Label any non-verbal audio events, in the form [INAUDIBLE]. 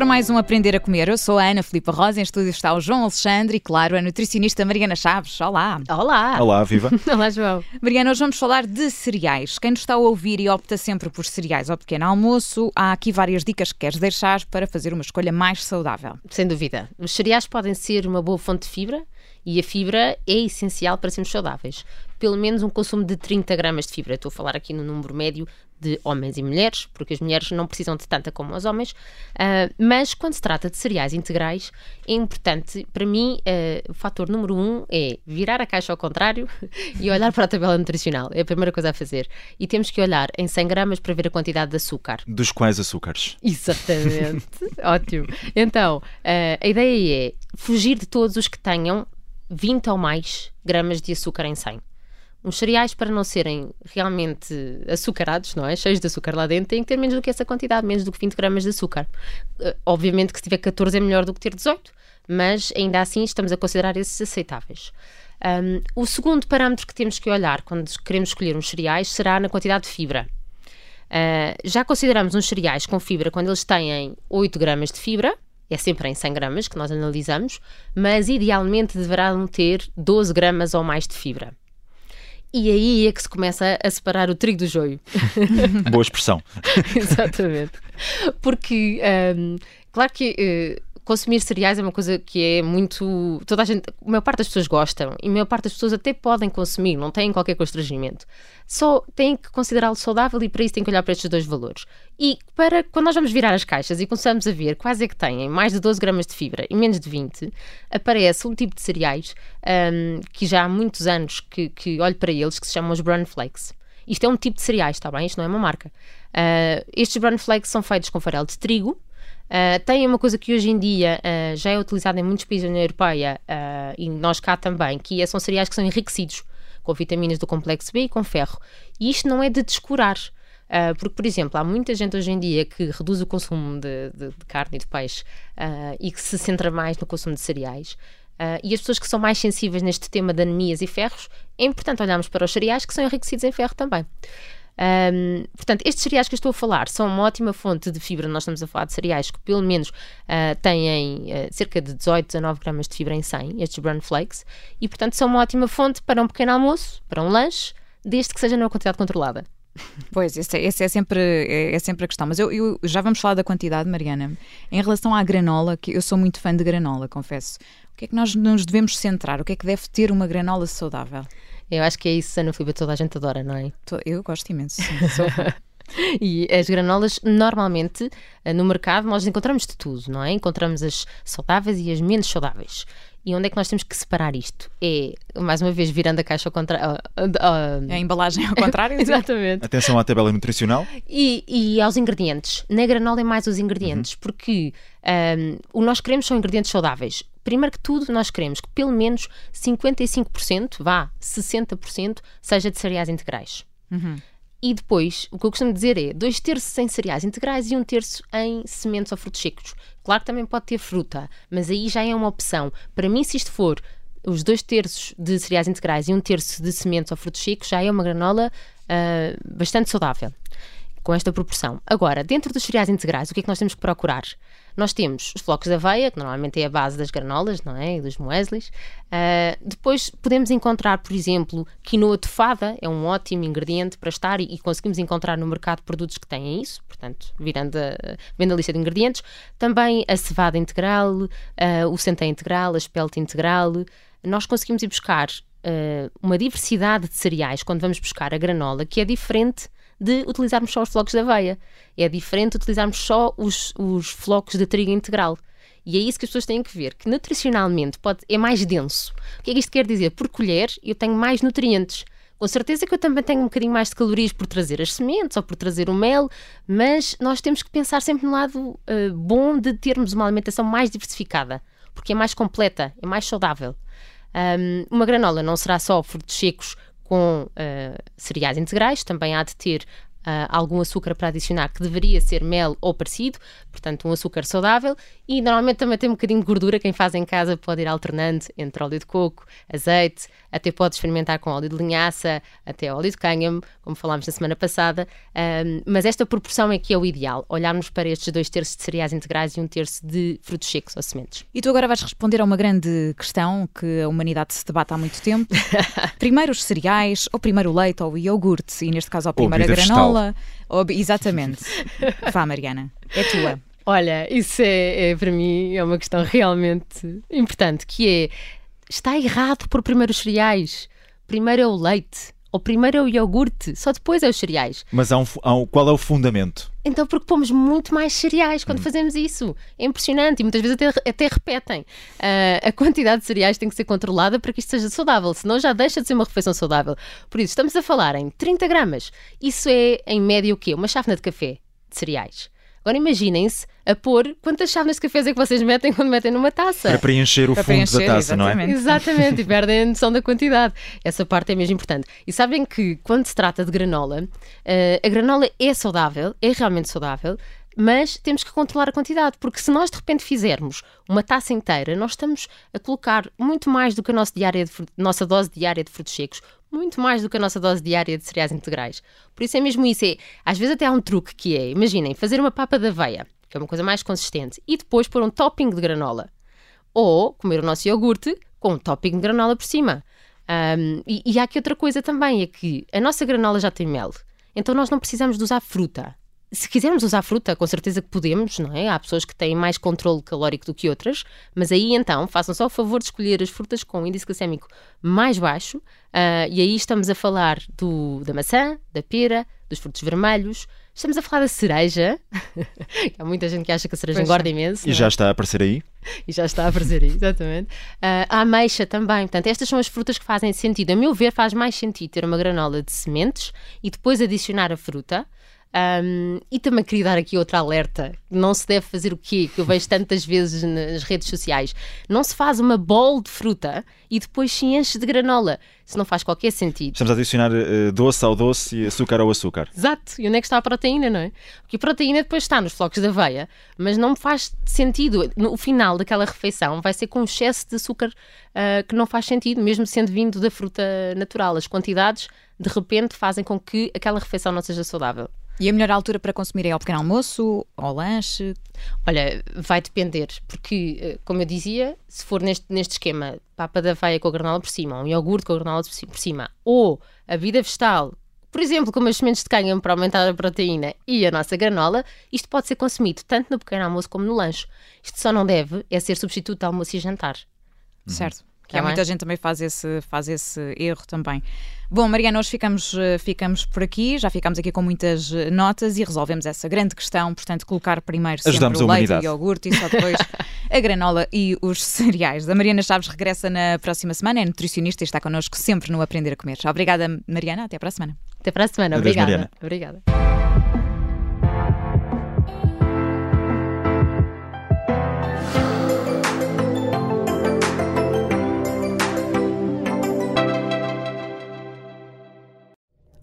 para mais um Aprender a Comer. Eu sou a Ana Filipa Rosa, em estúdio está o João Alexandre e, claro, a nutricionista Mariana Chaves. Olá! Olá! Olá, viva! [LAUGHS] Olá, João! Mariana, hoje vamos falar de cereais. Quem nos está a ouvir e opta sempre por cereais ao pequeno almoço, há aqui várias dicas que queres deixar para fazer uma escolha mais saudável. Sem dúvida. Os cereais podem ser uma boa fonte de fibra e a fibra é essencial para sermos saudáveis. Pelo menos um consumo de 30 gramas de fibra. Estou a falar aqui no número médio de homens e mulheres, porque as mulheres não precisam de tanta como os homens, uh, mas quando se trata de cereais integrais, é importante, para mim, uh, o fator número um é virar a caixa ao contrário [LAUGHS] e olhar para a tabela nutricional. É a primeira coisa a fazer. E temos que olhar em 100 gramas para ver a quantidade de açúcar. Dos quais açúcares? Exatamente. [LAUGHS] Ótimo. Então, uh, a ideia é fugir de todos os que tenham 20 ou mais gramas de açúcar em 100 uns cereais, para não serem realmente açucarados, não é? Cheios de açúcar lá dentro, têm que ter menos do que essa quantidade, menos do que 20 gramas de açúcar. Uh, obviamente que se tiver 14 é melhor do que ter 18, mas ainda assim estamos a considerar esses aceitáveis. Um, o segundo parâmetro que temos que olhar quando queremos escolher uns cereais será na quantidade de fibra. Uh, já consideramos uns cereais com fibra quando eles têm 8 gramas de fibra, é sempre em 100 gramas que nós analisamos, mas idealmente deverão ter 12 gramas ou mais de fibra. E aí é que se começa a separar o trigo do joio. Boa expressão. [LAUGHS] Exatamente. Porque, um, claro que uh, consumir cereais é uma coisa que é muito. Toda a gente, a maior parte das pessoas gostam e a maior parte das pessoas até podem consumir, não têm qualquer constrangimento. Só têm que considerá-lo saudável e para isso têm que olhar para estes dois valores. E para quando nós vamos virar as caixas e começamos a ver quais é que têm mais de 12 gramas de fibra e menos de 20, aparece um tipo de cereais um, que já há muitos anos que, que olho para eles, que se chamam os Brown Flakes. Isto é um tipo de cereais, está bem? Isto não é uma marca. Uh, estes brown flakes são feitos com farelo de trigo, Uh, tem uma coisa que hoje em dia uh, já é utilizada em muitos países da União Europeia uh, e nós cá também, que é, são cereais que são enriquecidos com vitaminas do complexo B e com ferro. E isto não é de descurar. Uh, porque, por exemplo, há muita gente hoje em dia que reduz o consumo de, de, de carne e de peixe e que se centra mais no consumo de cereais. e as pessoas que são mais sensíveis neste tema de anemias e ferros, é importante olharmos para os cereais que são enriquecidos em ferro também. Um, portanto, estes cereais que eu estou a falar são uma ótima fonte de fibra. Nós estamos a falar de cereais que pelo menos uh, têm uh, cerca de 18, 19 gramas de fibra em 100, estes brown flakes, e portanto são uma ótima fonte para um pequeno almoço, para um lanche, desde que seja numa quantidade controlada. Pois, essa é, é, sempre, é, é, sempre a questão. Mas eu, eu, já vamos falar da quantidade, Mariana. Em relação à granola, que eu sou muito fã de granola, confesso. O que é que nós nos devemos centrar? O que é que deve ter uma granola saudável? Eu acho que é isso, Ana Filipe, toda a gente adora, não é? Eu gosto imenso. [LAUGHS] e as granolas, normalmente, eh, no mercado, nós encontramos de tudo, não é? Encontramos as saudáveis e as menos saudáveis. E onde é que nós temos que separar isto? É, mais uma vez, virando a caixa ao contrário. Uh, uh, a embalagem ao contrário? [LAUGHS] Exatamente. Atenção à tabela nutricional. E, e aos ingredientes. Na granola é mais os ingredientes, uhum. porque um, o nós queremos são ingredientes saudáveis. Primeiro que tudo, nós queremos que pelo menos 55%, vá, 60%, seja de cereais integrais. Uhum. E depois, o que eu costumo dizer é dois terços em cereais integrais e um terço em sementes ou frutos secos. Claro que também pode ter fruta, mas aí já é uma opção. Para mim, se isto for os dois terços de cereais integrais e um terço de sementes ou frutos secos, já é uma granola uh, bastante saudável com esta proporção. Agora, dentro dos cereais integrais, o que é que nós temos que procurar? Nós temos os flocos de aveia, que normalmente é a base das granolas, não é? E dos mueslis. Uh, depois podemos encontrar, por exemplo, quinoa de fada, é um ótimo ingrediente para estar e, e, conseguimos encontrar no mercado produtos que têm isso, portanto, virando a, vendo a lista de ingredientes. Também a cevada integral, uh, o centeio integral, a espelte integral. Nós conseguimos ir buscar uh, uma diversidade de cereais quando vamos buscar a granola que é diferente de utilizarmos só os flocos de aveia. É diferente utilizarmos só os, os flocos de trigo integral. E é isso que as pessoas têm que ver, que nutricionalmente pode, é mais denso. O que é que isto quer dizer? Por colher, eu tenho mais nutrientes. Com certeza que eu também tenho um bocadinho mais de calorias por trazer as sementes ou por trazer o mel, mas nós temos que pensar sempre no lado uh, bom de termos uma alimentação mais diversificada, porque é mais completa, é mais saudável. Um, uma granola não será só frutos secos com uh, cereais integrais, também há de ter Uh, algum açúcar para adicionar que deveria ser mel ou parecido, portanto, um açúcar saudável, E normalmente também tem um bocadinho de gordura. Quem faz em casa pode ir alternando entre óleo de coco, azeite, até pode experimentar com óleo de linhaça, até óleo de cânhamo, como falámos na semana passada. Um, mas esta proporção é que é o ideal. Olharmos para estes dois terços de cereais integrais e um terço de frutos secos ou sementes. E tu agora vais responder a uma grande questão que a humanidade se debate há muito tempo. [LAUGHS] primeiro os cereais, ou primeiro o leite, ou o iogurte, e neste caso, ou primeiro a granola. Ou, exatamente. Vá, Mariana, é tua. Olha, isso é, é, para mim é uma questão realmente importante, que é está errado por primeiro os cereais. Primeiro é o leite. Ou primeiro é o iogurte, só depois é os cereais. Mas há um, há um, qual é o fundamento? Então, porque pomos muito mais cereais quando hum. fazemos isso. É impressionante e muitas vezes até, até repetem. Uh, a quantidade de cereais tem que ser controlada para que isto seja saudável, senão já deixa de ser uma refeição saudável. Por isso, estamos a falar em 30 gramas. Isso é, em média, o quê? Uma chávena de café de cereais. Agora imaginem-se a pôr quantas chávenas de cafés é que vocês metem quando metem numa taça. Para preencher o Para fundo preencher, da taça, exatamente. não é? Exatamente, e [LAUGHS] perdem a noção da quantidade. Essa parte é mesmo importante. E sabem que quando se trata de granola, uh, a granola é saudável, é realmente saudável, mas temos que controlar a quantidade, porque se nós de repente fizermos uma taça inteira, nós estamos a colocar muito mais do que a nossa, diária de, nossa dose diária de frutos secos, muito mais do que a nossa dose diária de cereais integrais. Por isso é mesmo isso. É, às vezes até há um truque que é, imaginem, fazer uma papa de aveia, que é uma coisa mais consistente, e depois pôr um topping de granola. Ou comer o nosso iogurte com um topping de granola por cima. Um, e, e há aqui outra coisa também, é que a nossa granola já tem mel. Então nós não precisamos de usar fruta se quisermos usar fruta, com certeza que podemos, não é? Há pessoas que têm mais controle calórico do que outras, mas aí então façam só o favor de escolher as frutas com índice glicémico mais baixo, uh, e aí estamos a falar do, da maçã, da pera, dos frutos vermelhos, estamos a falar da cereja. [LAUGHS] Há muita gente que acha que a cereja pois engorda é. imenso. E já é? está a aparecer aí? E já está a aparecer aí, exatamente. Uh, a ameixa também. Portanto, estas são as frutas que fazem sentido. A meu ver, faz mais sentido ter uma granola de sementes e depois adicionar a fruta. Um, e também queria dar aqui outra alerta: não se deve fazer o quê? Que eu vejo tantas vezes nas redes sociais. Não se faz uma bowl de fruta e depois se enche de granola. Isso não faz qualquer sentido. Estamos a adicionar uh, doce ao doce e açúcar ao açúcar. Exato. E onde é que está a proteína, não é? Porque a proteína depois está nos flocos de aveia, mas não faz sentido. No final daquela refeição vai ser com um excesso de açúcar uh, que não faz sentido, mesmo sendo vindo da fruta natural. As quantidades, de repente, fazem com que aquela refeição não seja saudável. E a melhor altura para consumir é ao pequeno almoço, ao lanche? Olha, vai depender, porque, eh, como eu dizia, se for neste, neste esquema, papa da aveia com a granola por cima, um iogurte com a granola por cima, ou a vida vegetal, por exemplo, como as sementes de cânhamo para aumentar a proteína e a nossa granola, isto pode ser consumido tanto no pequeno almoço como no lanche. Isto só não deve é ser substituto de almoço e jantar. Certo. Que há muita gente também faz esse, faz esse erro também. Bom, Mariana, hoje ficamos, eh, ficamos por aqui, já ficamos aqui com muitas eh, notas e resolvemos essa grande questão, portanto, colocar primeiro Ajudamos sempre o leite, o iogurte e só depois [LAUGHS] a granola e os cereais. A Mariana Chaves regressa na próxima semana, é nutricionista e está connosco sempre no Aprender a Comer. Obrigada, Mariana, até para a semana. Até para a semana, Adeus, obrigada. Mariana. Obrigada.